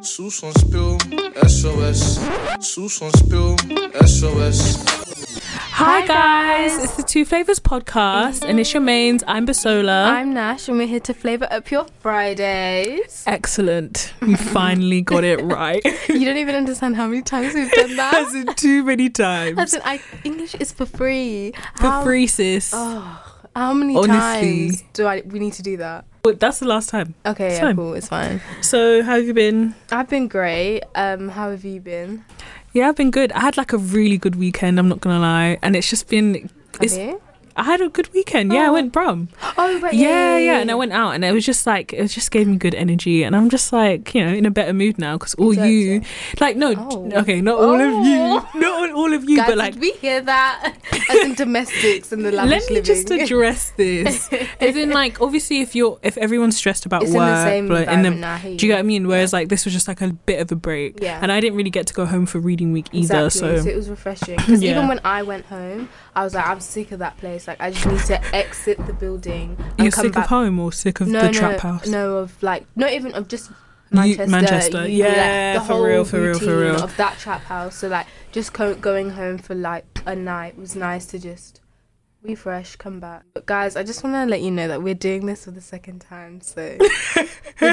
Sous son spill, SOS. Sous son spill, SOS. Hi guys, it's the Two Flavors podcast, and it's your mains. I'm Basola. I'm Nash, and we're here to flavor up your Fridays. Excellent. We finally got it right. You don't even understand how many times we've done that. As in too many times. As in, I, English is for free. For How- free, sis. Oh, how many Honestly. times do I? We need to do that. But that's the last time. Okay, It's yeah, fine. cool. It's fine. So, how have you been? I've been great. Um, how have you been? Yeah, I've been good. I had like a really good weekend. I'm not gonna lie, and it's just been. Have It's, you? I had a good weekend. Yeah, I Oh. went brum. Oh, right. Yeah, yeah, and I went out, and it was just like it just gave me good energy, and I'm just like you know in a better mood now because all you, like no, Oh. okay, not all of you, Oh. not all of you, Guys, but like we hear that? As in domestics and the lavish let me living. just address this. As in, like, obviously, if you're if everyone's stressed about it's work, in the same like, in the, now. Do you get what I mean? Whereas like this was just like a bit of a break, Yeah. And I didn't really get to go home for reading week either, Exactly. so it was refreshing. Because Yeah. even when I went home, I was like, I'm sick of that place. Like, I just need to exit the building and you're come sick back. of home or sick of no, the no, trap house. No, of like, not even of just You- Manchester. Manchester, you- like, yeah, the for whole real, for real, for real. Of that trap house. So like, just co- going home for like a night was nice to just refresh, come back. But guys, I just want to let you know that we're doing this for the second time. So the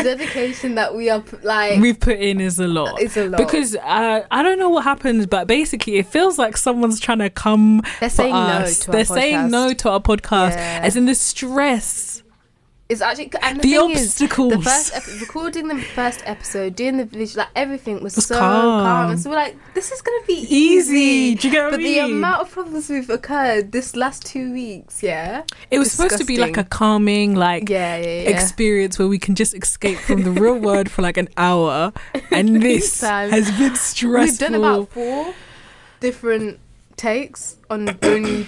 dedication that we are like, We've put in is a lot. it's a lot Because uh, I don't know what happens, but basically it feels like someone's trying to come they're saying us. no to They're our saying podcast. no to our podcast, Yeah. as in the stress, It's actually and the, the thing is, obstacles. the first recording the first episode, doing the visual, like everything was, Was so calm. calm. And so we're like, this is gonna be Easy. easy. Do you get what I But the amount of problems we've occurred this last two weeks, yeah, it was supposed to be like a calming, like yeah, yeah, yeah. experience where we can just escape from the real world for like an hour, and this has been stressful. We've done about four different takes on only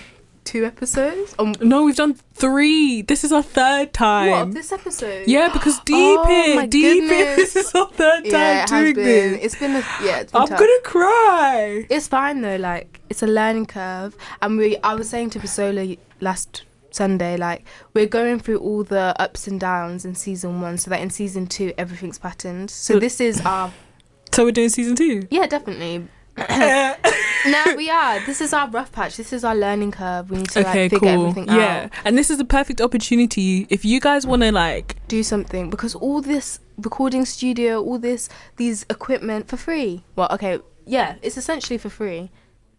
two episodes. On no, we've done three. This is our third time. what this episode? Yeah, because deep Oh it, deep it. This is our third yeah, time it doing been. this. It's been a yeah. It's been I'm tough. gonna cry. It's fine though. Like it's a learning curve, and we. I was saying to Basola last Sunday, like we're going through all the ups and downs in season one, so that in season two everything's patterned. So So- this is our So we're doing season two. yeah, definitely. no, we are. This is our rough patch. This is our learning curve. We need to okay, like figure cool. everything Yeah, out, Yeah, and this is the perfect opportunity if you guys want to like. do something because all this recording studio, all this these equipment for free. Well, okay, yeah, it's essentially for free.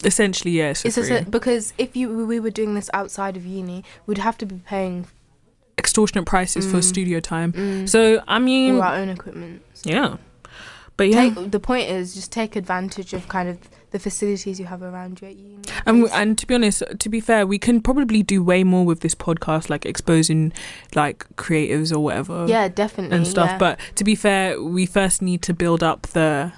Essentially, yes. It's a, because if you we were doing this outside of uni, we'd have to be paying extortionate prices for Mm. studio time. mm, So I mean, all our own equipment. yeah, but yeah, Take, the point is just take advantage of kind of the facilities you have around you at uni. and and to be honest, to be fair, we can probably do way more with this podcast, like exposing like creatives or whatever. yeah, definitely and stuff. yeah. But to be fair, we first need to build up the,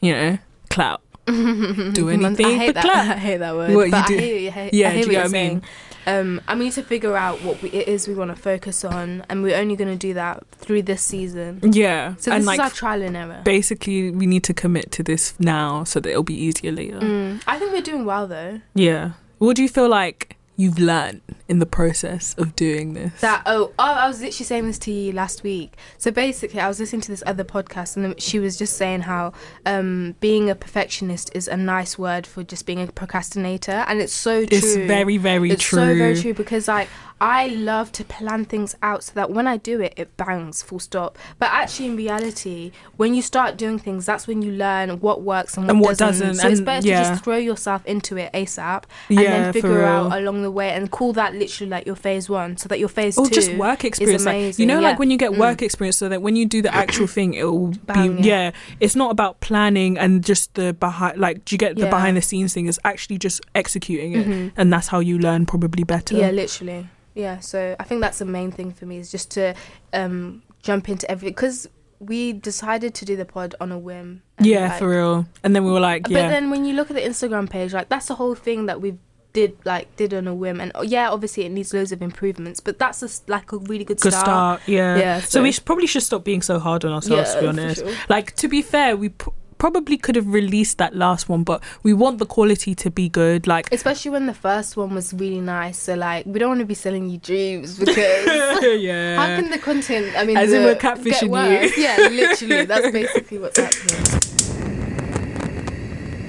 you know, clout. do anything I hate for that. clout. I hate that word. What, you do- I hear. I hear, Yeah, I hear do you you're what I mean? saying. Um, and we need to figure out what we, it is we want to focus on, and we're only going to do that through this season. Yeah, So and this like is our trial and error. basically, we need to commit to this now so that it'll be easier later. Mm, I think we're doing well though. Yeah. What do you feel like you've learned in the process of doing this? That oh, oh I was literally saying this to you last week. So basically, I was listening to this other podcast, and she was just saying how um, being a perfectionist is a nice word for just being a procrastinator, and it's so true. it's very, very true. it's true. so very true because like I love to plan things out so that when I do it, it bangs, full stop. But actually, in reality, when you start doing things, that's when you learn what works and what, And what doesn't. doesn't, So it's better yeah. to just throw yourself into it ASAP and Yeah, then figure out along the way and call that literally like your phase one, so that your phase or two just work experience like you know yeah. like when you get Mm. work experience so that when you do the actual thing it will Bang, be yeah. it's not about planning and just the behind like do you get the behind the scenes thing it's actually just executing it Mhm. and that's how you learn probably better Yeah, literally. Yeah, so I think that's the main thing for me is just to um, jump into everything because we decided to do the pod on a whim. Yeah, like- for real and then we were like yeah. But then when you look at the Instagram page, like that's the whole thing that we did like did on a whim, and oh, yeah, obviously it needs loads of improvements, but that's just like a really good, start. good start, yeah. Yeah, so, so- we sh- probably should stop being so hard on ourselves to be honest sure. like to be fair we p- probably could have released that last one, but we want the quality to be good. Like, Especially when the first one was really nice. So like, we don't want to be selling you dreams because yeah. how can the content? I mean, As in the- we're catfishing you. Yeah, literally. That's basically what's happening.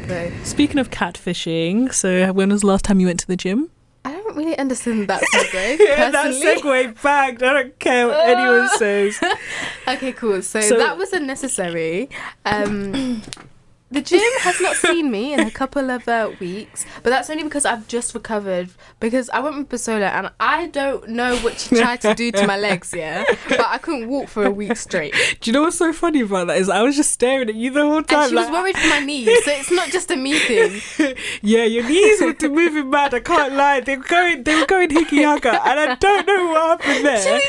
So Speaking of catfishing, so when was the last time you went to the gym? Don't really understand that segue that segue bagged. I don't care what anyone says. Okay, cool. So, So- that was unnecessary. Um, the gym has not seen me in a couple of uh, weeks, but that's only because I've just recovered. Because I went with Basola and I don't know what she tried to do to my legs, yeah, but I couldn't walk for a week straight. Do you know what's so funny about that is I was just staring at you the whole time. And she was worried for my knees, so it's not just a me thing. yeah, your knees were moving mad. I can't lie. They were going, they were going hickey haka, and I don't know what happened there.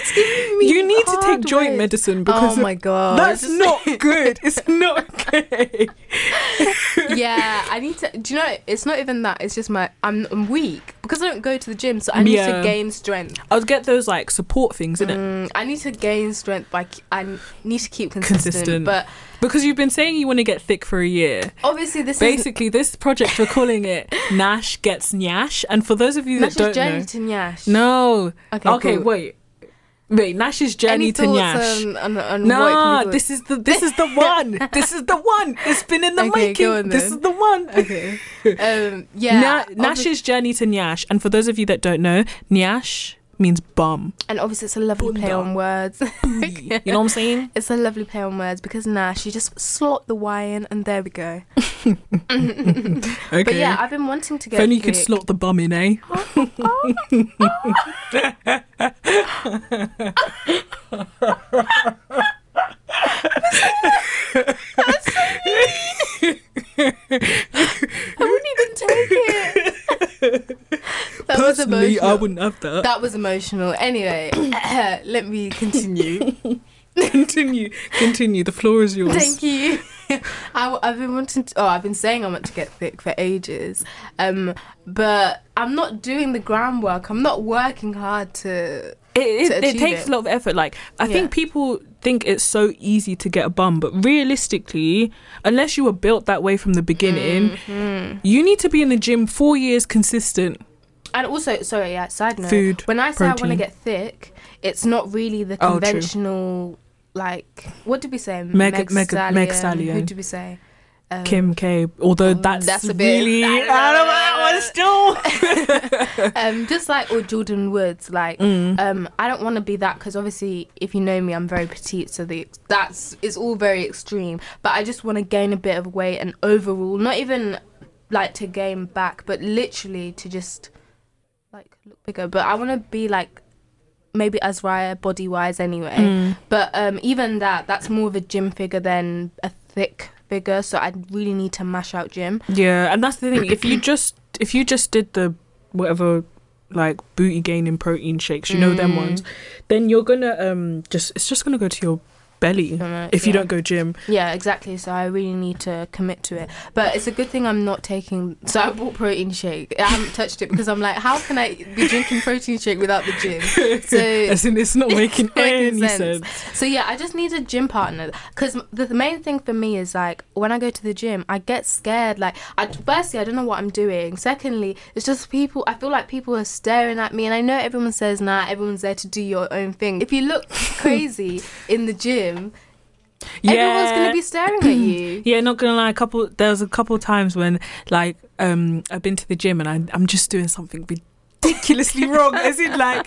You need to take joint medicine because oh my god, that's not good. It's not okay. Yeah, I need to. Do you know? It's not even that. It's just my. I'm, I'm weak because I don't go to the gym, so I need Yeah. to gain strength. I would get those like support things, innit? Mm, I need to gain strength by. I need to keep consistent. Consistent. But Because you've been saying you want to get thick for a year. obviously, this is Basically, this project we're calling it Nash Gets Nyash. And for those of you that Nash's don't know, to Nyash. no, Okay. okay, cool. wait, wait, Nash's journey Any to Nyash. on, on, on Nah, this is the this is the one. this is the one. It's been in the Okay, making. on this is the one. Okay. Um. Yeah. Na- Nash's journey to Nyash, and for those of you that don't know, Nyash means bum. and obviously, it's a lovely play on words. You know what I'm saying? It's a lovely play on words because Nash, she just slot the Y in, and there we go. Okay. But yeah, I've been wanting to if only you could slot the bum in, eh? I wouldn't even take it. that Personally, emotional. I wouldn't have that. That was emotional. Anyway, let me continue. continue, continue. The floor is yours. Thank you. I, have been wanting to. Oh, I've been saying I want to get thick for ages, um, but I'm not doing the groundwork. I'm not working hard to. It, it, to it takes it. a lot of effort. Like I Yeah. think people think it's so easy to get a bum, but realistically, unless you were built that way from the beginning, Mhm. you need to be in the gym four years consistent. And also, sorry, yeah. Side note: Food, when I say I want to get thick, it's not really the Oh, conventional. Like, what did we say? Mega- Meg mega- Stallion. Meg Stallion. Who did we say? Um, Kim K. Although Mm, that's, that's a bit- really, I don't that one still. um, just like or Jordyn Woods, like Mm. um, I don't want to be that because obviously, if you know me, I'm very petite, so the that's it's all very extreme. But I just want to gain a bit of weight and overall, not even like to gain back, but literally to just like look bigger. But I want to be like maybe Azraya body wise anyway. Mm. But um, even that, that's more of a gym figure than a thick figure. So I really need to mash out gym. Yeah, and that's the thing. If you just if you just did the whatever like booty gaining protein shakes, you know them Mm. ones, then you're gonna um just it's just gonna go to your belly if you yeah. don't go gym. Yeah, exactly. So I really need to commit to it. But it's a good thing I'm not taking. So I bought protein shake. I haven't touched it because I'm like, how can I be drinking protein shake without the gym? So As in, it's not making making any sense. sense. So yeah, I just need a gym partner because the, the main thing for me is like when I go to the gym, I get scared. Like, I, firstly, I don't know what I'm doing. Secondly, it's just people. I feel like people are staring at me, and I know everyone says, "Nah, everyone's there to do your own thing." If you look crazy in the gym, everyone's gonna be staring at you. Yeah, not gonna lie. A couple, there was a couple times when, like, um, I've been to the gym and I, I'm just doing something ridiculously wrong. As in, like,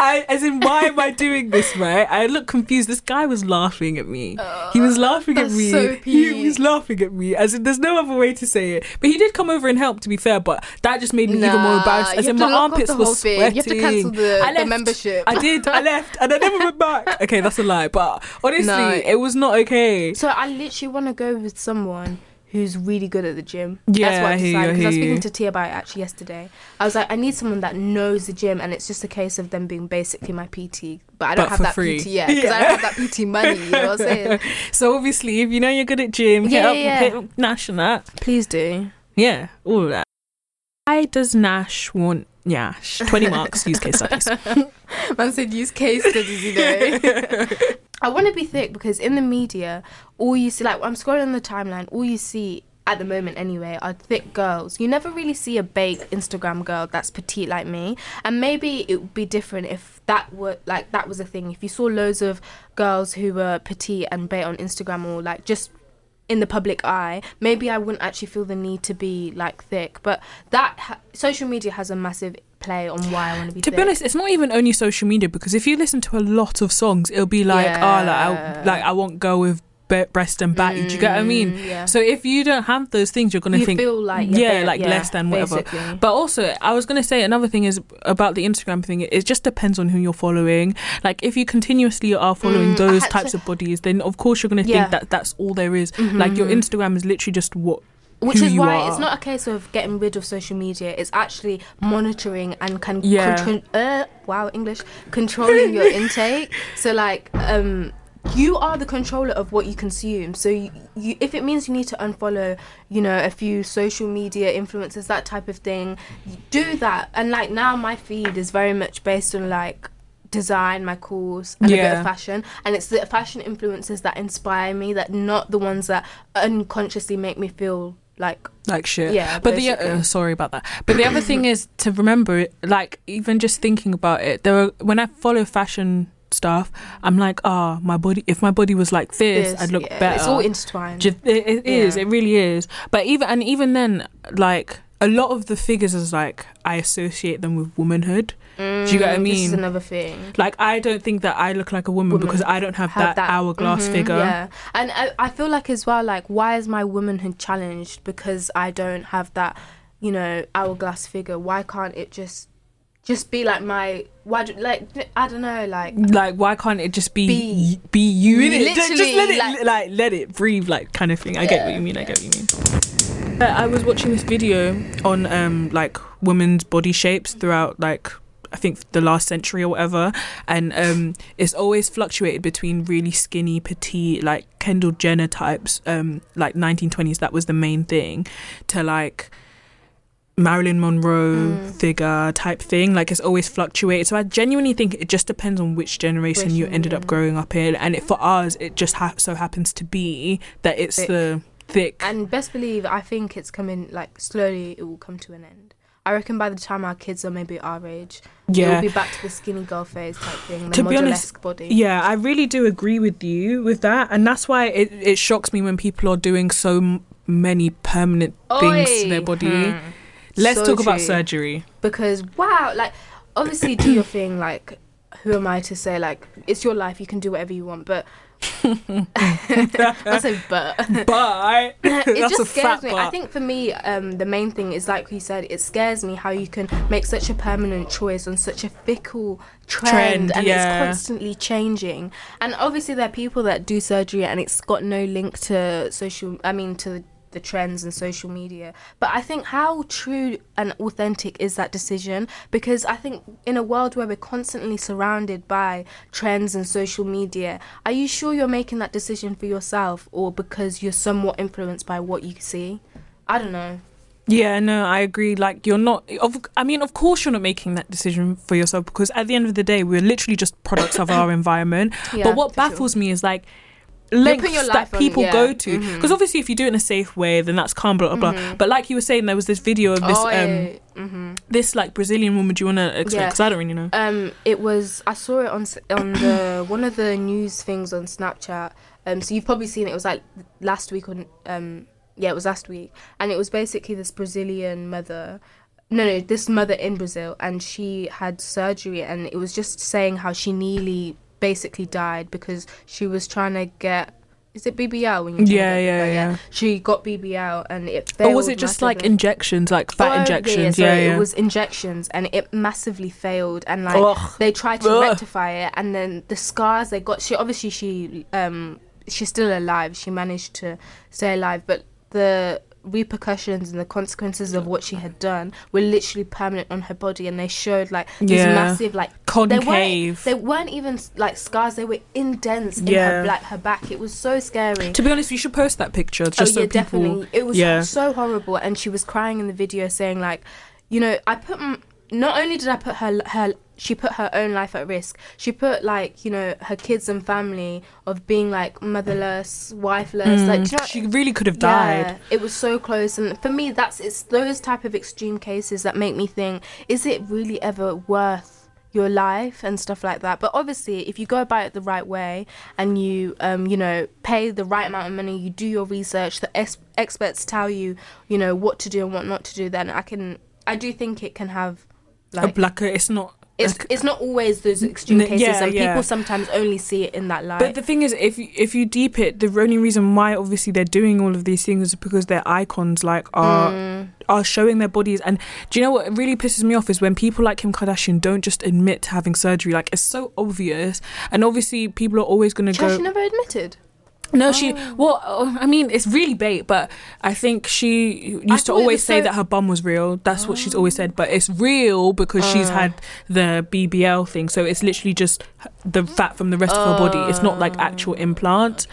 I, as in, why am I doing this? Right? I look confused. This guy was laughing at me. he was oh, laughing at me. so he was laughing at me. As in, there's no other way to say it. But he did come over and help. To be fair, but that just made me even more embarrassed. As in, my to lock off armpits were thing. sweating. You have to cancel the, I the membership. I did. I left, and I never went back. Okay, that's a lie. But honestly, No. it was not okay. So I literally want to go with someone who's really good at the gym. Yeah, That's what I I I decided. Because I was speaking to Tia about it actually yesterday. I was like, I need someone that knows the gym, and it's just a case of them being basically my PT. But I don't But have that free. PT yet because I don't have that PT money. You know what I'm saying? So obviously, if you know you're good at gym, hit Yeah, up, yeah. hit up Nash and that. Please do. Yeah, all of that. Why does Nash want Nash? 20 marks, use case studies. Man said use case studies, you know. I want to be thick because in the media, all you see, like I'm scrolling the timeline, all you see at the moment anyway are thick girls. You never really see a baked Instagram girl that's petite like me. And maybe it would be different if that were like that was a thing. If you saw loads of girls who were petite and baked on Instagram or like just in the public eye, maybe I wouldn't actually feel the need to be like thick. But that ha- social media has a massive play on why I want to be. To thick. be honest, it's not even only social media because if you listen to a lot of songs, it'll be like, Yeah. oh, like I, like I won't go with breast and back. Do you get what I mean? Mm, Yeah. So if you don't have those things, you're gonna you think, feel like yeah, bare- like less than whatever. basically. But also, I was gonna say another thing is about the Instagram thing. It just depends on who you're following. Like if you continuously are following Mm, those types to- of bodies, then of course you're gonna Yeah. think that that's all there is. Like your Mhm. Instagram is literally just what. Which is why are. it's not a case of getting rid of social media. It's actually monitoring and can Yeah. contro- uh, wow English controlling your intake. So like um you are the controller of what you consume. So you, you if it means you need to unfollow, you know, a few social media influencers, that type of thing, do that. And like now my feed is very much based on like design my course and a bit of fashion and it's the fashion influences that inspire me that not the ones that unconsciously make me feel like like shit. Yeah, But the uh, sorry about that. But the other thing is to remember, like even just thinking about it, there are when I follow fashion stuff, I'm like, ah, my body. If my body was like this, this, I'd look yeah, better. it's all intertwined it, it is. Yeah. It really is. But even and even then, like a lot of the figures is like I associate them with womanhood. Do you get what I Mm, This is mean? another thing. Like I don't think that I look like a woman, Woman. because I don't have, Have that, hourglass mhm, figure. Yeah, and I, I feel like as well, like why is my womanhood challenged because I don't have that, you know, hourglass figure? Why can't it just, just be like my? Why do, like I don't know, like Like why can't it just be Be- be, you in it? Just, let it like- like, let it breathe, like kind of thing. I get what you mean. I get what you mean. Uh, I was watching this video on um like women's body shapes throughout like I think the last century or whatever, and um it's always fluctuated between really skinny, petite, like Kendall Jenner types, um like 1920s. That was the main thing, to like. Marilyn Monroe Mm. figure type thing. Like it's always fluctuated. So I genuinely think it just depends on which generation you ended up growing up in. And it, for us, it just ha- so happens to be that it's Thick. the thick. and best believe I think it's coming like slowly. It will come to an end. I reckon by the time our kids are maybe our age, it yeah. will be back to the skinny girl phase type thing, the To be honest, body. Yeah, I really do agree with you with that, and that's why it, it shocks me when people are doing so many permanent things to their body. Hmm. Let's So talk about surgery. because wow like obviously do your thing like who am i to say like it's your life you can do whatever you want but i say but. But. It just scares me. I think for me um the main thing is like you said it scares me how you can make such a permanent choice on such a fickle trend, Trend, and yeah. it's constantly changing. And obviously there are people that do surgery and it's got no link to social i mean to the trends and social media. But I think how true and authentic is that decision? Because I think in a world where we're constantly surrounded by trends and social media, are you sure you're making that decision for yourself or because you're somewhat influenced by what you see? I don't know. Yeah, no, I agree. Like you're not. Of, I mean, of course, you're not making that decision for yourself because at the end of the day, we're literally just products of our environment. Yeah, but what for sure. baffles me is like lengths your that people yeah. go to. Because obviously, if you do it in a safe way, then that's calm, blah blah blah. But like you were saying, there was this video of this oh, um yeah, mhm. this like Brazilian woman. Do you want to explain? Yeah. Because I don't really know. Um, it was I saw it on on the one of the news things on Snapchat. Um, so you've probably seen it. It was like last week on um, yeah, it was last week, and it was basically this Brazilian mother. No, no, this mother in Brazil, and she had surgery, and it was just saying how she nearly basically died because she was trying to get. Is it BBL when you Yeah, yeah, yeah. yeah She got BBL and it failed. Or was it just like injections, like fat Oh, injections? Yeah, Yeah, yeah. it was injections, and it massively failed. And like Ugh. they tried to Ugh. rectify it, and then the scars they got. She obviously she um she's still alive. She managed to stay alive, but the repercussions and the consequences of what she had done were literally permanent on her body, and they showed like these Yeah. massive like they Concave. weren't they weren't even like scars. They were indents in Yeah. her like her back. It was so scary. To be honest, you should post that picture oh, just oh so yeah, people. definitely. It was yeah. so horrible, and she was crying in the video, saying like, you know, I put m- not only did I put her her she put her own life at risk. She put like you know her kids and family of being like motherless, wifeless. Like you know, Mm. she really could have died. yeah, it was so close, and for me, that's it's those type of extreme cases that make me think: is it really ever worth your life and stuff like that? But obviously, if you go about it the right way and you, um, you know, pay the right amount of money, you do your research, the ex- experts tell you, you know, what to do and what not to do. Then I can, I do think it can have, like, a, it's not. It's it's not always those extreme cases, yeah, and yeah. people sometimes only see it in that light. But the thing is, if you, if you deep it, the only reason why obviously they're doing all of these things is because their icons like are Mm. are showing their bodies. And do you know what really pisses me off is when people like Kim Kardashian don't just admit to having surgery. Like it's so obvious, and obviously people are always going to go. never admitted. No, she. Oh. Well, uh, I mean, it's really bait, but I think she used to always say so- that her bum was real. That's what she's always said, but it's real because she's Oh. had the BBL thing. So it's literally just the fat from the rest of her body. It's not like actual Oh. implant.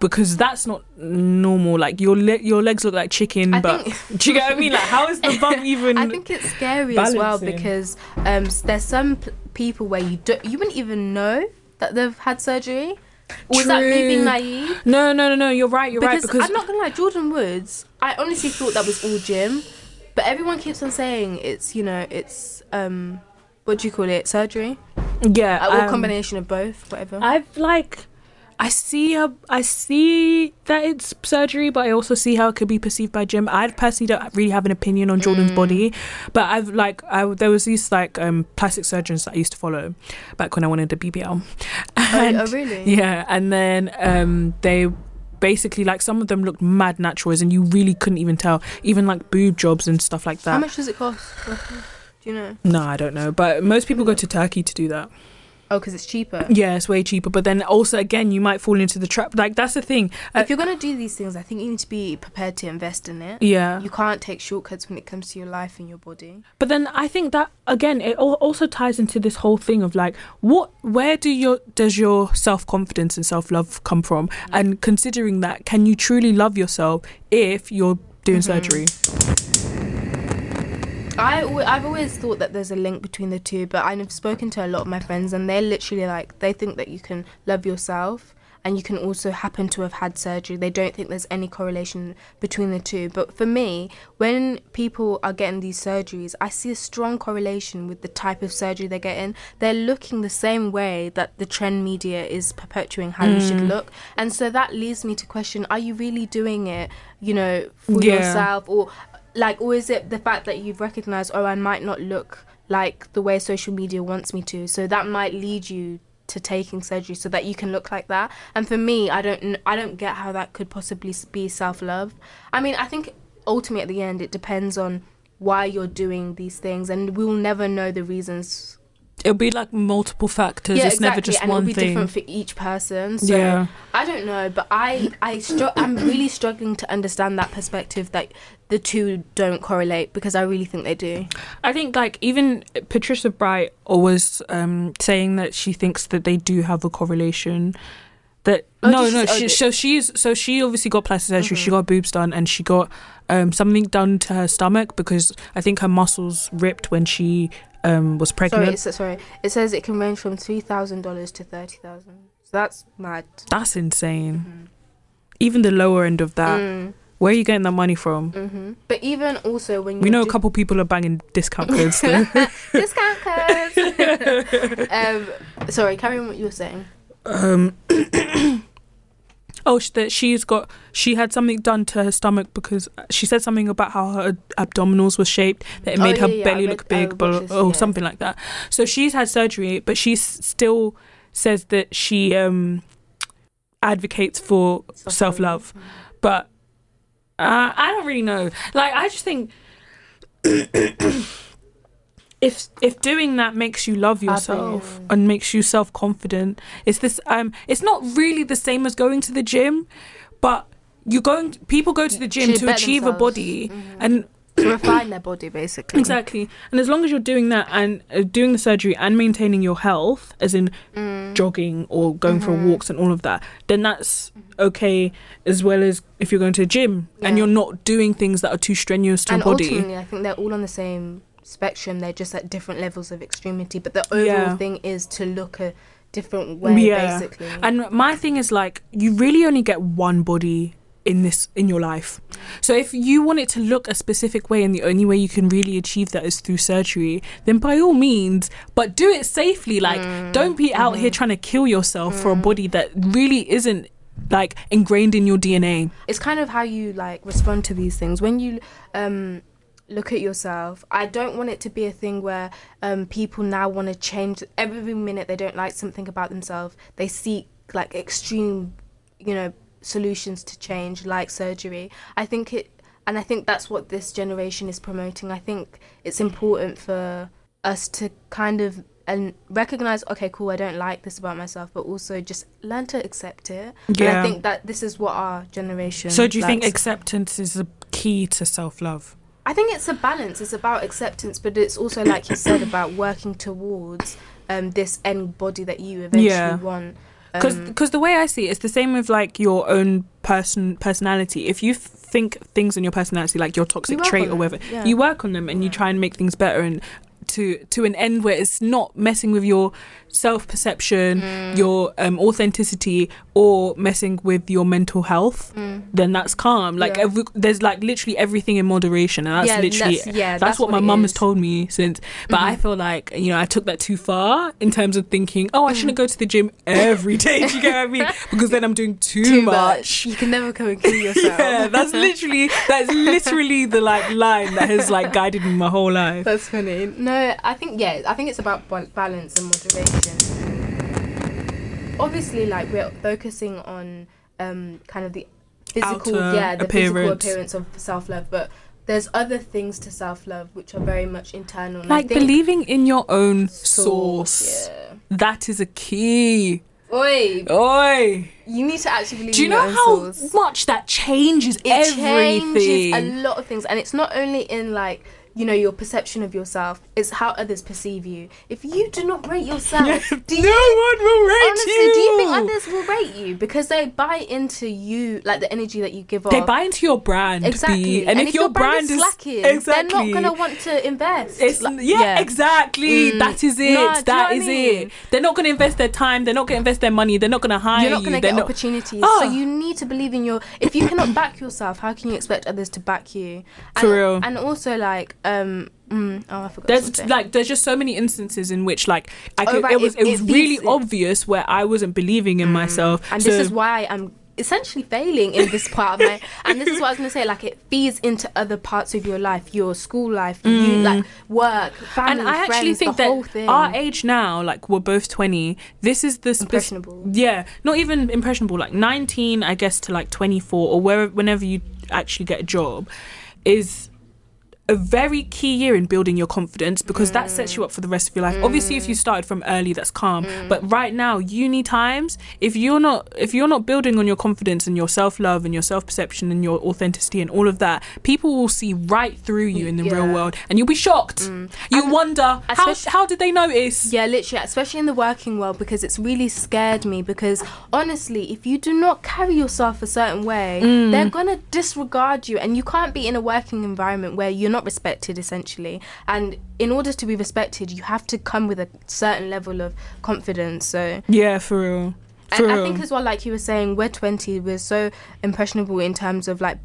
Because that's not normal. Like your le- your legs look like chicken, I but think- do you get what I mean? Like how is the bum even? I think it's scary as well because um, there's some p- people where you don't, you wouldn't even know that they've had surgery. Or is that me being naive? no, no, no, no. You're right. You're Because, right. Because I'm not gonna lie, Jordyn Woods. I honestly thought that was all gym, but everyone keeps on saying it's you know it's um what do you call it surgery yeah, or um, combination of both whatever. I've like I see a, I see that it's surgery, but I also see how it could be perceived by gym. I personally don't really have an opinion on Mm. Jordyn's body, but I've like I there was these like um plastic surgeons that I used to follow back when I wanted a BBL. oh, And- oh, really? Yeah, and then um they basically like some of them looked mad natural, as and you really couldn't even tell, even like boob jobs and stuff like that. How much does it cost? Do you know? No, I don't know, but most people go to Turkey to do that. Oh, because it's cheaper. Yeah, it's way cheaper. But then also, again, you might fall into the trap. Like that's the thing. Uh, if you're gonna do these things, I think you need to be prepared to invest in it. yeah, You can't take shortcuts when it comes to your life and your body. but then I think that again, it al- also ties into this whole thing of like, what, where do your does your self confidence and self love come from? And considering that, can you truly love yourself if you're doing surgery? I I've always thought that there's a link between the two, but I've spoken to a lot of my friends, and they're literally like they think that you can love yourself and you can also happen to have had surgery. They don't think there's any correlation between the two. But for me, when people are getting these surgeries, I see a strong correlation with the type of surgery they're getting. They're looking the same way that the trend media is perpetuating how you should mm. look, and so that leads me to question: Are you really doing it? You know, for Yeah. yourself or like or is it the fact that you've recognized oh i might not look like the way social media wants me to so that might lead you to taking surgery so that you can look like that? And for me i don't i don't get how that could possibly be self-love. I mean i think ultimately at the end it depends on why you're doing these things and we'll never know the reasons It'll be like multiple factors. it's never just and one it'll be thing. different for each person so Yeah. I don't know, but I I str- I'm really struggling to understand that perspective that the two don't correlate because I really think they do. I think like even Patricia Bright always um, saying that she thinks that they do have a correlation. That Oh, no, no. oh, She, so she's so she obviously got plastic surgery. Mm-hmm. She got boobs done, and she got um, something done to her stomach because I think her muscles ripped when she um, was Sorry, pregnant. it's, sorry. It says it can range from three thousand dollars to thirty thousand. So that's mad. That's insane. Even the lower end of that. Mm, Where are you getting that money from? hmm But even also when you We know a couple people are banging discount codes. discount codes. um, sorry, carry on what you were saying. Um oh that she's got she had something done to her stomach because she said something about how her abdominals were shaped that it Oh, made her yeah, yeah, belly read- look big watched but this, oh yeah. something like that. So she's had surgery but she still says that she um advocates for self-love. But uh, i don't really know. Like i just think if if doing that makes you love yourself and makes you self confident, it's this um it's not really the same as going to the gym, but you're going people go to the gym To to achieve a themselves. body and to refine their body, basically. exactly and as long as you're doing that and uh, doing the surgery and maintaining your health as in Mm. jogging or going for Mm-hmm. walks and all of that then that's okay as well as if you're going to the gym and you're not doing things that are too strenuous to And your body ultimately, I think they're all on the same spectrum. They're just at different levels of extremity. But the overall Yeah. thing is to look a different way, Yeah. basically. And my thing is like you really only get one body in this in your life. So if you want it to look a specific way and the only way you can really achieve that is through surgery, then by all means, but do it safely. Like mm. don't be out here mm-hmm. trying to kill yourself for a mm. body that really isn't like ingrained in your DNA. it's kind of how you like respond to these things when you um look at yourself. I don't want it to be a thing where um people now want to change every minute they don't like something about themselves. They seek like extreme you know solutions to change like surgery. I think it and i think that's what this generation is promoting. I think it's important for us to kind of and recognize okay cool i don't like this about myself but also just learn to accept it. And Yeah. i think that this is what our generation So do you think acceptance is a key to self-love? I think it's a balance. It's about acceptance, but it's also like you said about working towards um, this end body that you eventually Yeah. want. because Um, the way I see it, it's the same with like your own person personality. If you think things in your personality, like your toxic work trait or whatever, yeah. you work on them and you try and make things better and to to an end where it's not messing with your self perception, Mm. your um, authenticity, or messing with your mental health. Then that's calm. Like Mm. Yeah. every, there's like literally everything in moderation, and that's Yeah, literally that's- yeah, that's, that's what, what my mum has. Mm-hmm. told me since. But I feel like you know I took that too far in terms of thinking, oh, I shouldn't go to the gym every day. Do you get what I mean? Because then I'm doing too, too much. You can never come and kill yourself. Yeah, that's literally that's literally the like line that has like guided me my whole life. That's funny. No, I think yeah, I think it's about balance and moderation. Obviously, like we're focusing on um, kind of the physical, Outer yeah, the physical appearance. appearance of self love, but there's other things to self love which are very much internal. and Like believing in your own sauce. sauce, yeah. That is a key. Oi, Oi. you need to actually believe. Do you know how sauce. much that changes it everything? changes a lot of things and it's not only in like you know your perception of yourself it's how others perceive you if you do not rate yourself do you no one will rate honestly you. do you think others will rate you because they buy into you like the energy that you give off They buy into your brand, exactly B. And, if, your brand, is slacking exactly, they're not gonna want to invest It's, Like- yeah, exactly. Mm. That is it. No, do you know that what I mean? it. They're not going to invest their time. They're not going to invest their money. They're not going to hire you're not you. going to They're get not- opportunities. Ah. So you need to believe in your. If you cannot back yourself, how can you expect others to back you? And, For real. And also, like, um, mm, oh, I forgot. There's something. like there's just so many instances in which like I Oh, right, it was it- it, was really it. obvious where I wasn't believing in myself. and So- this is why I'm essentially failing in this part of my. And this is what I was going to say. Like, it feeds into other parts of your life, your school life, you like work, family, and I actually friends, think the that our age now, like we're both twenty, this is the Impressionable. yeah, not even impressionable. Like nineteen, I guess, to like twenty four or where whenever you actually get a job, is a very key year in building your confidence because that sets you up for the rest of your life. Obviously, if you mm. started from early, that's calm. Mm. But right now, uni times, if you're not if you're not building on your confidence and your self love and your self perception and your authenticity and all of that, people will see right through you in the real world, and you'll be shocked. Mm. You wonder how how did they notice? Yeah, literally, especially in the working world, because it's really scared me. Because honestly, if you do not carry yourself a certain way, Mm. they're gonna disregard you, and you can't be in a working environment where you're not respected, essentially. And in order to be respected, you have to come with a certain level of confidence. So, Yeah, for real. For and I think as well, like you were saying, we're 20, we're so impressionable in terms of like.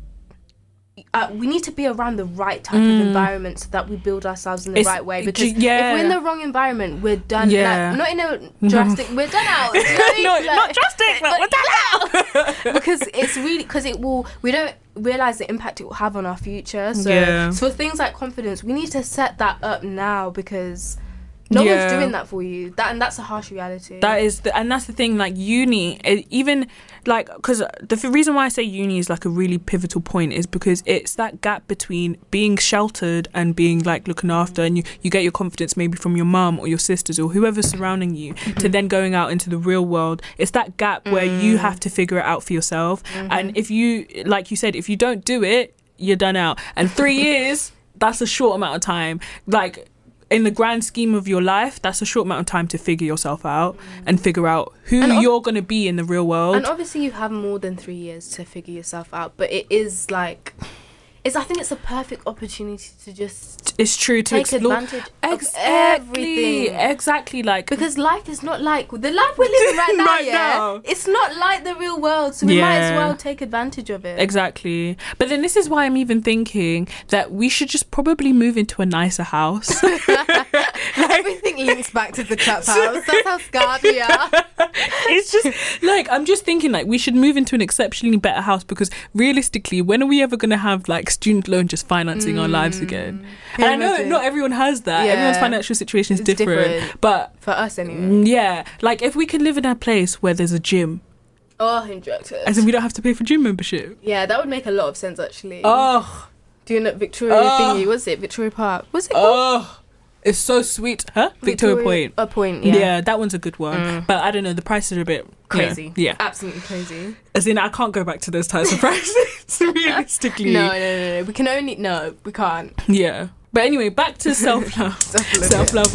Uh, we need to be around the right type of environment so that we build ourselves in the Mm. It's- right way. Because if yeah. we're in the wrong environment, we're done. Yeah. Like, not in a drastic. We're done out. You know I mean? no, Like- not drastic, but we're done out. because it's really because it will. We don't realize the impact it will have on our future. So, Yeah. so for things like confidence, we need to set that up now because no Yeah. one's doing that for you. That and that's a harsh reality. That is, the, and that's the thing. Like uni, it, even like because the f- reason why I say uni is like a really pivotal point is because it's that gap between being sheltered and being like looking after, and you you get your confidence maybe from your mum or your sisters or whoever's surrounding you, to mm-hmm. then going out into the real world. It's that gap where you mm. have to figure it out for yourself, mm-hmm. and if you, like you said, if you don't do it, you're done out. And three years, that's a short amount of time. Like in the grand scheme of your life, that's a short amount of time to figure yourself out and figure out who ob- you're going to be in the real world. And obviously, you have more than three years to figure yourself out, but it is like It's I think it's a perfect opportunity to just It's true to take explore advantage of exactly, everything. exactly like Because life is not like the life we're living right now. Right yeah, now. it's not like the real world, so we might as well take advantage of it. Exactly. But then this is why I'm even thinking that we should just probably move into a nicer house. Everything links back to the trap house. That's how scarred we are. it's just like I'm just thinking like we should move into an exceptionally better house because realistically, when are we ever going to have like student loan just financing our lives again? And I know imagine? not everyone has that. Everyone's financial situation is different, different. But For us, anyway. mm, yeah, like if we could live in a place where there's a gym, Oh, injectors. as in we don't have to pay for gym membership. yeah, that would make a lot of sense actually. Oh, Doing it Victoria Oh. thingy, was it Victoria Park? Was it? called? oh, it's so sweet, huh? Victoria, Point. A point. Yeah. Yeah. that one's a good one. Mm. But I don't know, the prices are a bit Crazy. Yeah, yeah. Absolutely crazy. as in I can't go back to those types of prices. realistically, No, no, no, no. We can only no, we can't. Yeah. But anyway, back to self love. self love.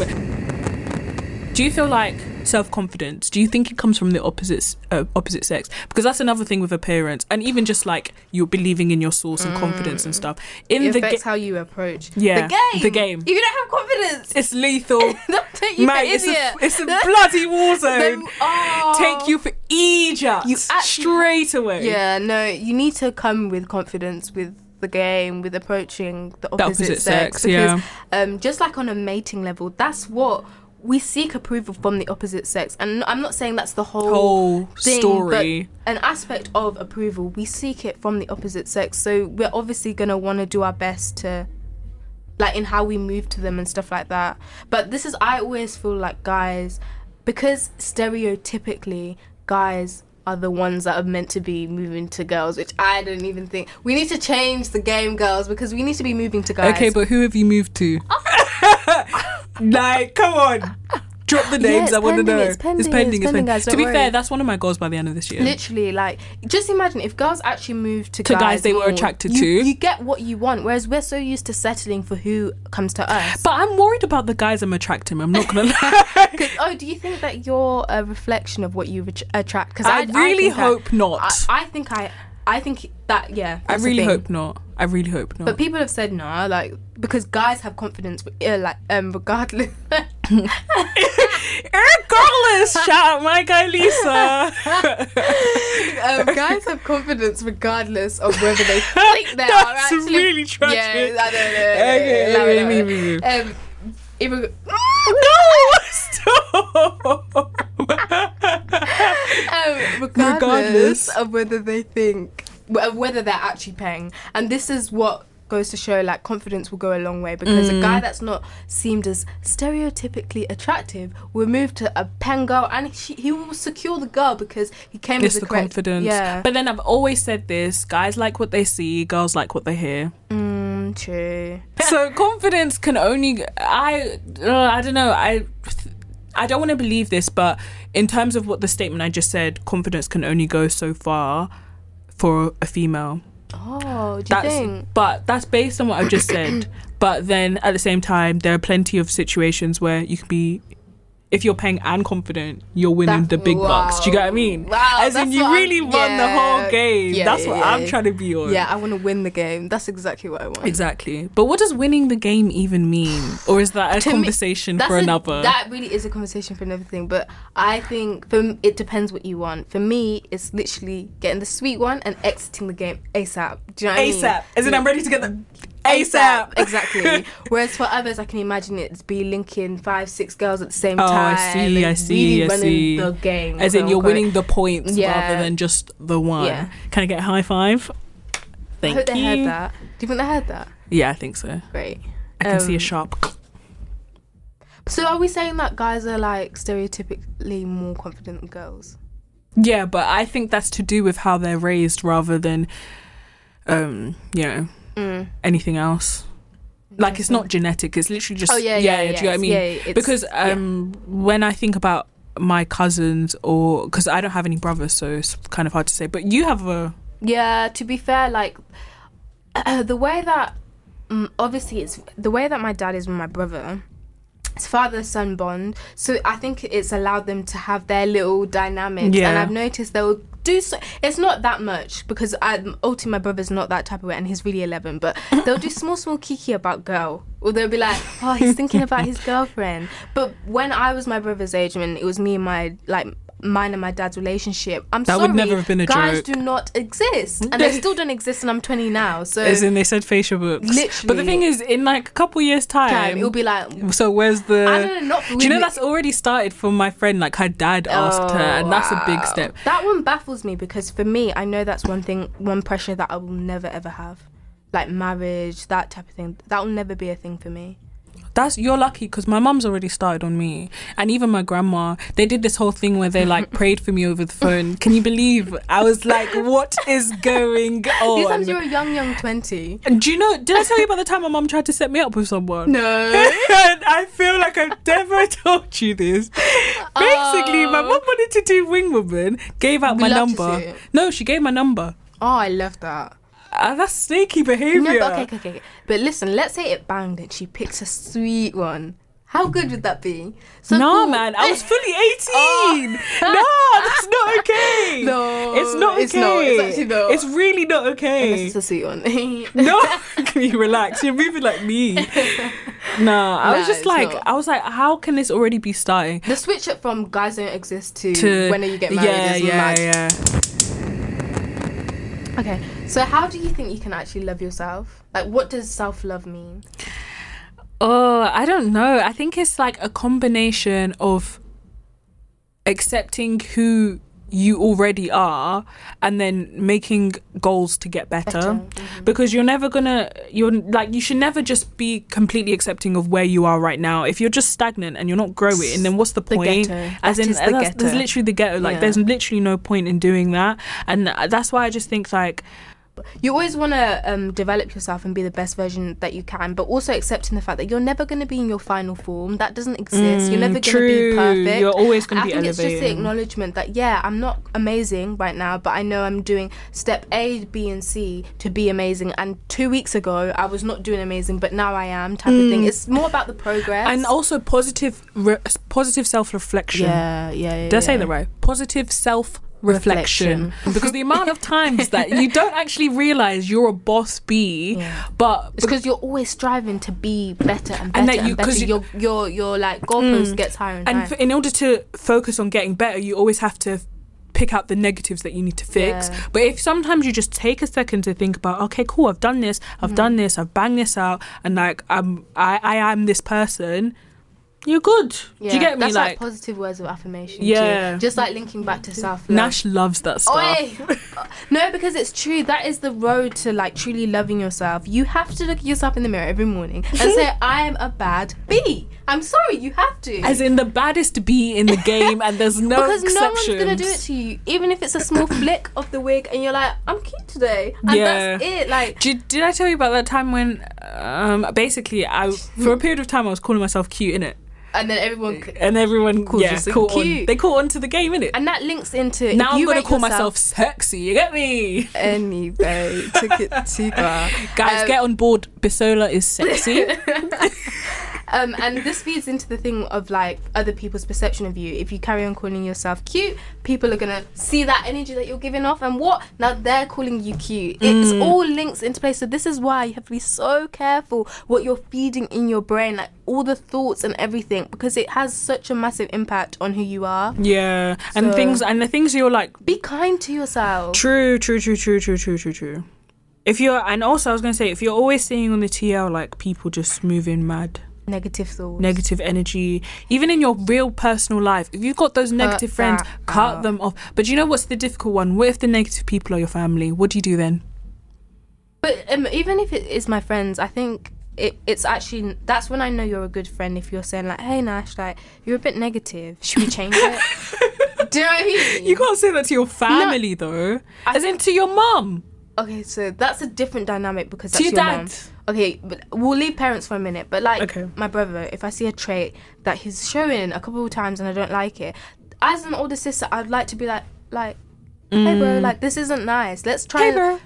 Do you feel like self confidence? Do you think it comes from the opposite uh, opposite sex? Because that's another thing with appearance, and even just like you're believing in your sauce and confidence and stuff. In It the affects ga- how you approach Yeah, the game. the game. If you don't have confidence, it's lethal, you mate. It's a, it's a bloody war zone. Them- oh. Take you for Egypt You actually- straight away. Yeah, no, you need to come with confidence with the game, with approaching the The opposite, opposite sex. sex, yeah. um, just like on a mating level, that's what we seek approval from the opposite sex. And I'm not saying that's the whole, Whole thing, story. but an aspect of approval, we seek it from the opposite sex. So we're obviously gonna want to do our best to. Like in how we move to them and stuff like that. But this is, I always feel like guys, because stereotypically, guys are the ones that are meant to be moving to girls, which I don't even think. We need to change the game, girls, because we need to be moving to guys. Okay, but who have you moved to? like, come on. Drop the names. it's I want to pending, know. it's pending, it's pending, guys, To don't be worry. fair, that's one of my goals by the end of this year. Literally, like, just imagine if girls actually moved to, To guys they were attracted you- to. You get what you want, whereas we're so used to settling for who comes to us. But I'm worried about the guys I'm attracting. I'm not gonna lie. oh, do you think that you're a reflection of what you attract? Because I really think hope not. I, I think I, I think that yeah. I really hope not. I really hope not. But people have said no, like because guys have confidence, uh, like um, regardless. Regardless, shout out my guy Lisa. um, guys have confidence regardless of whether they think they are That's actually. really tragic. Yeah, I don't know. Okay, Allow it, okay, allow it. leave, leave, Um, if no, stop. um, regardless, Regardless. of whether they think wh- whether they're actually paying and this is what goes to show like confidence will go a long way because Mm. a guy that's not seemed as stereotypically attractive will move to a pen girl and she, he will secure the girl because he came It's with the the correct confidence. yeah But then I've always said this: guys like what they see, girls like what they hear. mm, true so confidence can only i uh, i don't know i i don't want to believe this but in terms of what the statement i just said confidence can only go so far for a female oh do you think? but that's based on what i've just said. But then at the same time there are plenty of situations where you can be if you're paying and confident, you're winning the big bucks. Do you get what I mean? Wow, As in, you what I'm- really run the whole game. Yeah, that's yeah, what yeah. I'm trying to be on. yeah i want to win the game that's exactly what i want Exactly. But what does winning the game even mean? Or is that a To me, conversation for a- another? That really is a conversation for another thing. But I think for it depends what you want. For me, it's literally getting the sweet one and exiting the game ASAP. Do you know what I mean? ASAP. As in, I'm ready to get the ASAP. exactly. Whereas for others, I can imagine it's be linking five, six girls at the same Oh, time. I see, I see, really I running see. The game, As in, you're unquote. winning the points Yeah. rather than just the one. Yeah. Can I get a high five? I Thank hope you. they heard that. Do you think they heard that? Yeah, I think so. Great. I can see a Um, sharp. So are we saying that guys are like stereotypically more confident than girls? Yeah, but I think that's to do with how they're raised rather than, um, you know, Mm. anything else. Like it's not genetic. It's literally just Oh, yeah, yeah. yeah, do you know what I mean? yeah, because yeah. um, when I think about my cousins or because I don't have any brothers, so it's kind of hard to say. But you have a Yeah, to be fair, like the way that mm, obviously it's the way that my dad is with my brother. It's father son bond. So I think it's allowed them to have their little dynamics. And I've noticed they'll do so. It's not that much because I, ultimately my brother's not that type of way, and he's really eleven. But they'll do small, small kiki about girl, or they'll be like, "Oh, he's thinking about his girlfriend." But when I was my brother's age, when it was me and my like. Mine and my dad's relationship. I'm That sorry, would never have been a guys joke. do not exist, and they still don't exist. And I'm 20 now, so As in, they said facial books. But the thing is, in like a couple years' time, time it'll be like so where's the? I don't know. Not Do you know with- that's already started from my friend? Like her dad asked her, and oh, that's a big step. That one baffles me because for me, I know that's one thing, one pressure that I will never ever have, like marriage, that type of thing. That will never be a thing for me. That's you're lucky because my mum's already started on me, and even my grandma. They did this whole thing where they like prayed for me over the phone. Can you believe? I was like, what is going on? These times you're a young, young twenty. And do you know? Did I tell you about the time my mum tried to set me up with someone? No. and I feel like I've never told you this. Basically, my mum wanted to do Wing Woman, gave out We my number. No, she gave my number. Oh, I love that. Uh, that's sneaky behavior. No, but okay, okay, okay. But listen, let's say it banged and she picks a sweet one. How good would that be? So Nah, cool. man, I was fully 18. no, that's not okay. No, it's not okay. it's not. It's actually not. It's really not okay. It's a sweet one. no, can you relax? You're moving like me. Nah, I was just like, not. I was like, how can this already be starting? the switch up from guys don't exist to, To when you get married yeah, is yeah, mad. yeah. Okay, so how do you think you can actually love yourself? Like, what does self love mean? Oh, I don't know. I think it's like a combination of accepting who you already are and then making goals to get better, Better, mhm. because you're never gonna you're like you should never just be completely accepting of where you are right now if you're just stagnant and you're not growing then what's the The point ghetto. as That in the that's, there's literally the ghetto like Yeah. there's literally no point in doing that and that's why i just think like You always want to um, develop yourself and be the best version that you can, but also accepting the fact that you're never going to be in your final form. That doesn't exist. you're Mm, never going to be perfect. You're always gonna be I think it's just the acknowledgement that yeah, I'm not amazing right now, but I know I'm doing step A, B, and C to be amazing. And two weeks ago, I was not doing amazing, but now I am. Type of thing. It's more about the progress. Mm. and also positive re- positive self-reflection yeah, yeah, yeah. Did I say that right? Positive self reflection. because the amount of times that you don't actually realize you're a boss bee, Yeah. but It's because you're always striving to be better and better And and, that you- better. 'cause you- your your your like goalpost gets higher and, and higher. f- in order to focus on getting better, you always have to pick out the negatives that you need to fix. Yeah. But if sometimes you just take a second to think about, okay, cool, I've done this, I've done Mm-hmm. this, I've banged this out, and like I'm, I, I am this person. You're good. Do you get me? That's like, like positive words of affirmation. Yeah. too. just like linking back to self love. Nash loves that stuff. No, because it's true. That is the road to like truly loving yourself. You have to look at yourself in the mirror every morning and say, "I am a bad bee." I'm sorry, you have to. As in the baddest bee in the game, and there's no because no one's gonna do it to you, even if it's a small flick of the wig, and you're like, "I'm cute today," and Yeah. that's it. Like, Did, did I tell you about that time when, um, basically, I for a period of time I was calling myself cute in it, and then everyone, and everyone Calls yeah, you caught on. They caught on to the game in it. and that links into Now I'm gonna call myself sexy. You get me, Anyway, took it too far. guys? Um, get on board. Bisola is sexy. um, and this feeds into the thing of like other people's perception of you. If you carry on calling yourself cute, people are gonna see that energy that you're giving off, and what now they're calling you cute. It's Mm. all links into place. So this is why you have to be so careful what you're feeding in your brain, like all the thoughts and everything, because it has such a massive impact on who you are. yeah, and things and the things you're like Be kind to yourself. True, true, true, true, true, true, true, true. If you're, and also I was gonna say, if you're always seeing on the TL like people just moving mad, Negative thoughts. negative energy, even in your real personal life, if you've got those negative friends, cut out. them off. But you know what's the difficult one? What if the negative people are your family? What do you do then? But um, even if it is my friends, I think it, it's actually that's when I know you're a good friend. If you're saying like, "Hey Nash, like you're a bit negative. Should we change it?" Do you know what I mean? You can't say that to your family though, I as in to your mum, Okay, so that's a different dynamic because to that's your your dad. mom. Okay, but we'll leave parents for a minute. But like Okay. my brother, if I see a trait that he's showing a couple of times and I don't like it, as an older sister, I'd like to be like, like, hey bro, mm. like this isn't nice. Let's try. Hey, bro.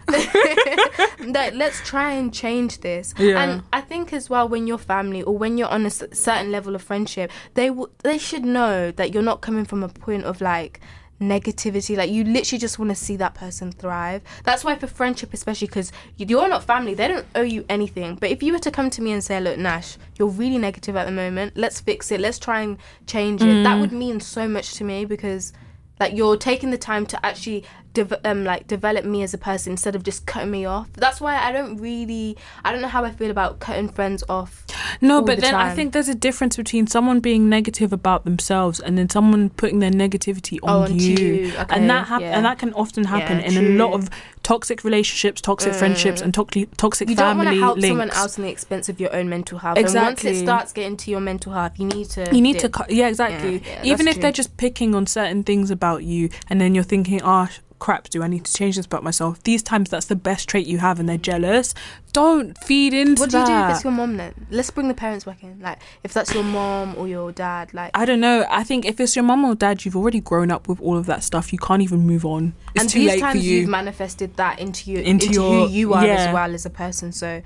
and, like, let's try and change this. Yeah. And I think as well, when you're family or when you're on a certain level of friendship, they w- they should know that you're not coming from a point of like negativity like you literally just want to see that person thrive. That's why for friendship especially because you're not family they don't owe you anything. But if you were to come to me and say look nash you're really negative at the moment. Let's fix it. Let's try and change it. That mm. would mean so much to me because like you're taking the time to actually dev- um like develop me as a person instead of just cutting me off that's why i don't really i don't know how i feel about cutting friends off No, but the then I think there's a difference between someone being negative about themselves and then someone putting their negativity on Oh, you. you. Okay, and that hap- yeah. and that can often happen Yeah, in a lot of toxic relationships, toxic friendships, and toxic toxic you don't want family to help links. someone else on the expense of your own mental health and once it starts getting to your mental health you need to You need to, dip. cut yeah, exactly. Yeah, Even if they're just picking on certain things about you, and then you're thinking, "Ah, crap, do I need to change this about myself?" These times, that's the best trait you have, and they're jealous. Don't feed into that. what do you do if it's your mom then let's bring the parents back in like if that's your mom or your dad like I don't know. I think if it's your mum or dad, you've already grown up with all of that stuff. You can't even move on. It's and too these late times for you. you've manifested that into you Into into, your- who you are yeah. as well as a person so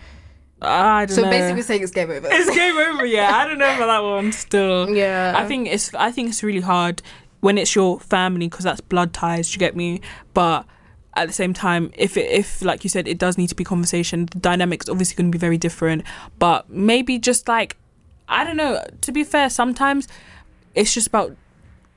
I don't so know. basically we're saying it's game over it's game over. Yeah, I don't know about that one. Still, yeah I think it's. I think it's really hard when it's your family because that's blood ties. You get me? But at the same time, if it, if like you said, it does need to be conversation. The dynamics obviously going to be very different. But maybe just like I don't know. To be fair, sometimes it's just about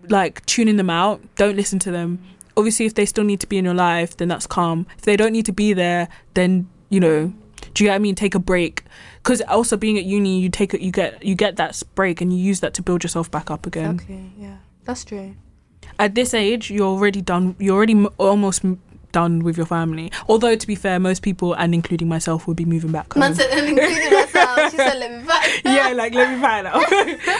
like tuning them out. Don't listen to them. Obviously, if they still need to be in your life, then that's calm. If they don't need to be there, then you know, do you get what I mean? Take a break. Because also being at uni, you take it, you get you get that break, and you use that to build yourself back up again. okay yeah that's true At this age, you're already done. You're already m- almost m- done with your family. Although to be fair, most people, and including myself, would be moving back home. Man said including myself she said let me back yeah, like let me find out.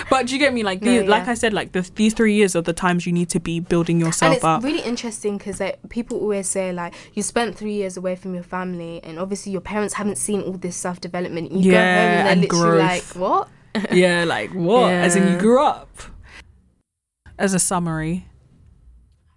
but do you get me? Like, No, these, like. I said, like the, these three years are the times you need to be building yourself and it's up. really interesting because like, people always say like you spent three years away from your family and obviously your parents haven't seen all this self development you go home Yeah, and they're and literally growth. like what yeah, like what? As in, you grew up. As a summary,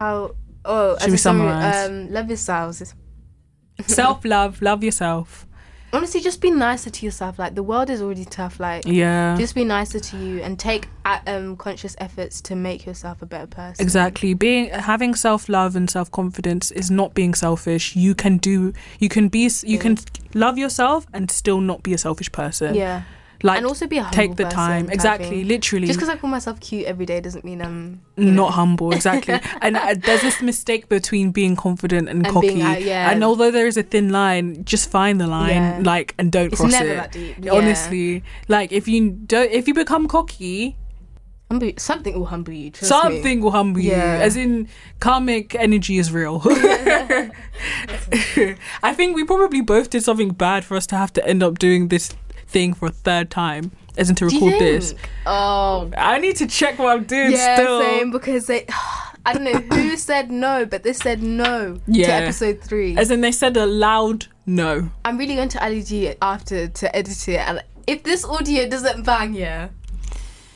how oh Should as we a summary, summarise? um love yourselves self love, love yourself. honestly just be nicer to yourself like the world is already tough like Yeah. just be nicer to you and take uh, um conscious efforts to make yourself a better person Exactly. Being having self love and self confidence is not being selfish. You can do. You can be. You can love yourself and still not be a selfish person. yeah Like and also be a humble take the time. Exactly. Literally. just because i call myself cute every day doesn't mean i'm you know, not humble. Exactly. and uh, there's this mistake between being confident and, And cocky. being, uh, yeah. And although there is a thin line, just find the line. Yeah. Like and don't it's cross never it. that deep yeah. Honestly, like if you don't, if you become cocky, something will humble you trust me. something will humble you. Yeah. As in, karmic energy is real. I think we probably both did something bad for us to have to end up doing this thing for a third time, as in to record this. Oh, I need to check what I'm doing yeah, still. same. Because they, I don't know who said no, but they said no Yeah. to episode three. As in, they said a loud no. I'm really going to Ali G after to edit it, and if this audio doesn't bang, yeah,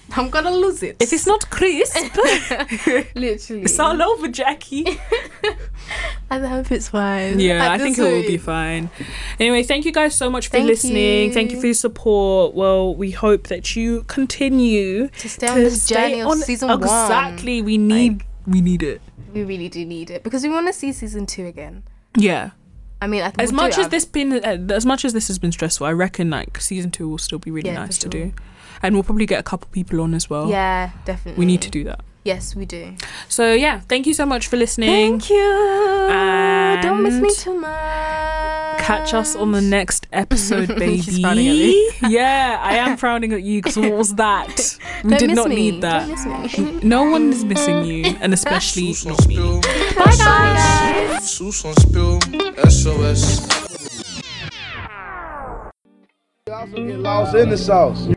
I'm gonna lose it. If it's not crisp, literally, it's all over, Jackie. I hope it's fine. Yeah, At I think it will be fine. Anyway, thank you guys so much for Thank listening. Thank you you. for your support. Well, we hope that you continue To stay on this journey of season one. Exactly, we need we need it. We really do need it because we want to see season two again. Yeah. I mean, I think As we'll much it as af- this been uh, as much as this has been stressful, I reckon like season two will still be really Yeah, nice to do, and we'll probably get a couple people on as well. yeah, definitely. we need to do that. Yes, we do. So yeah, thank you so much for listening. Thank you. Don't miss me too much. Catch us on the next episode, baby. She's frowning at me. yeah, I am frowning at you because what was that? We Don't did miss not me. need that. Don't miss me. No one is missing you, and especially Sus not me. spill, Bye, guys. spill, SOS. You also get lost in the sauce.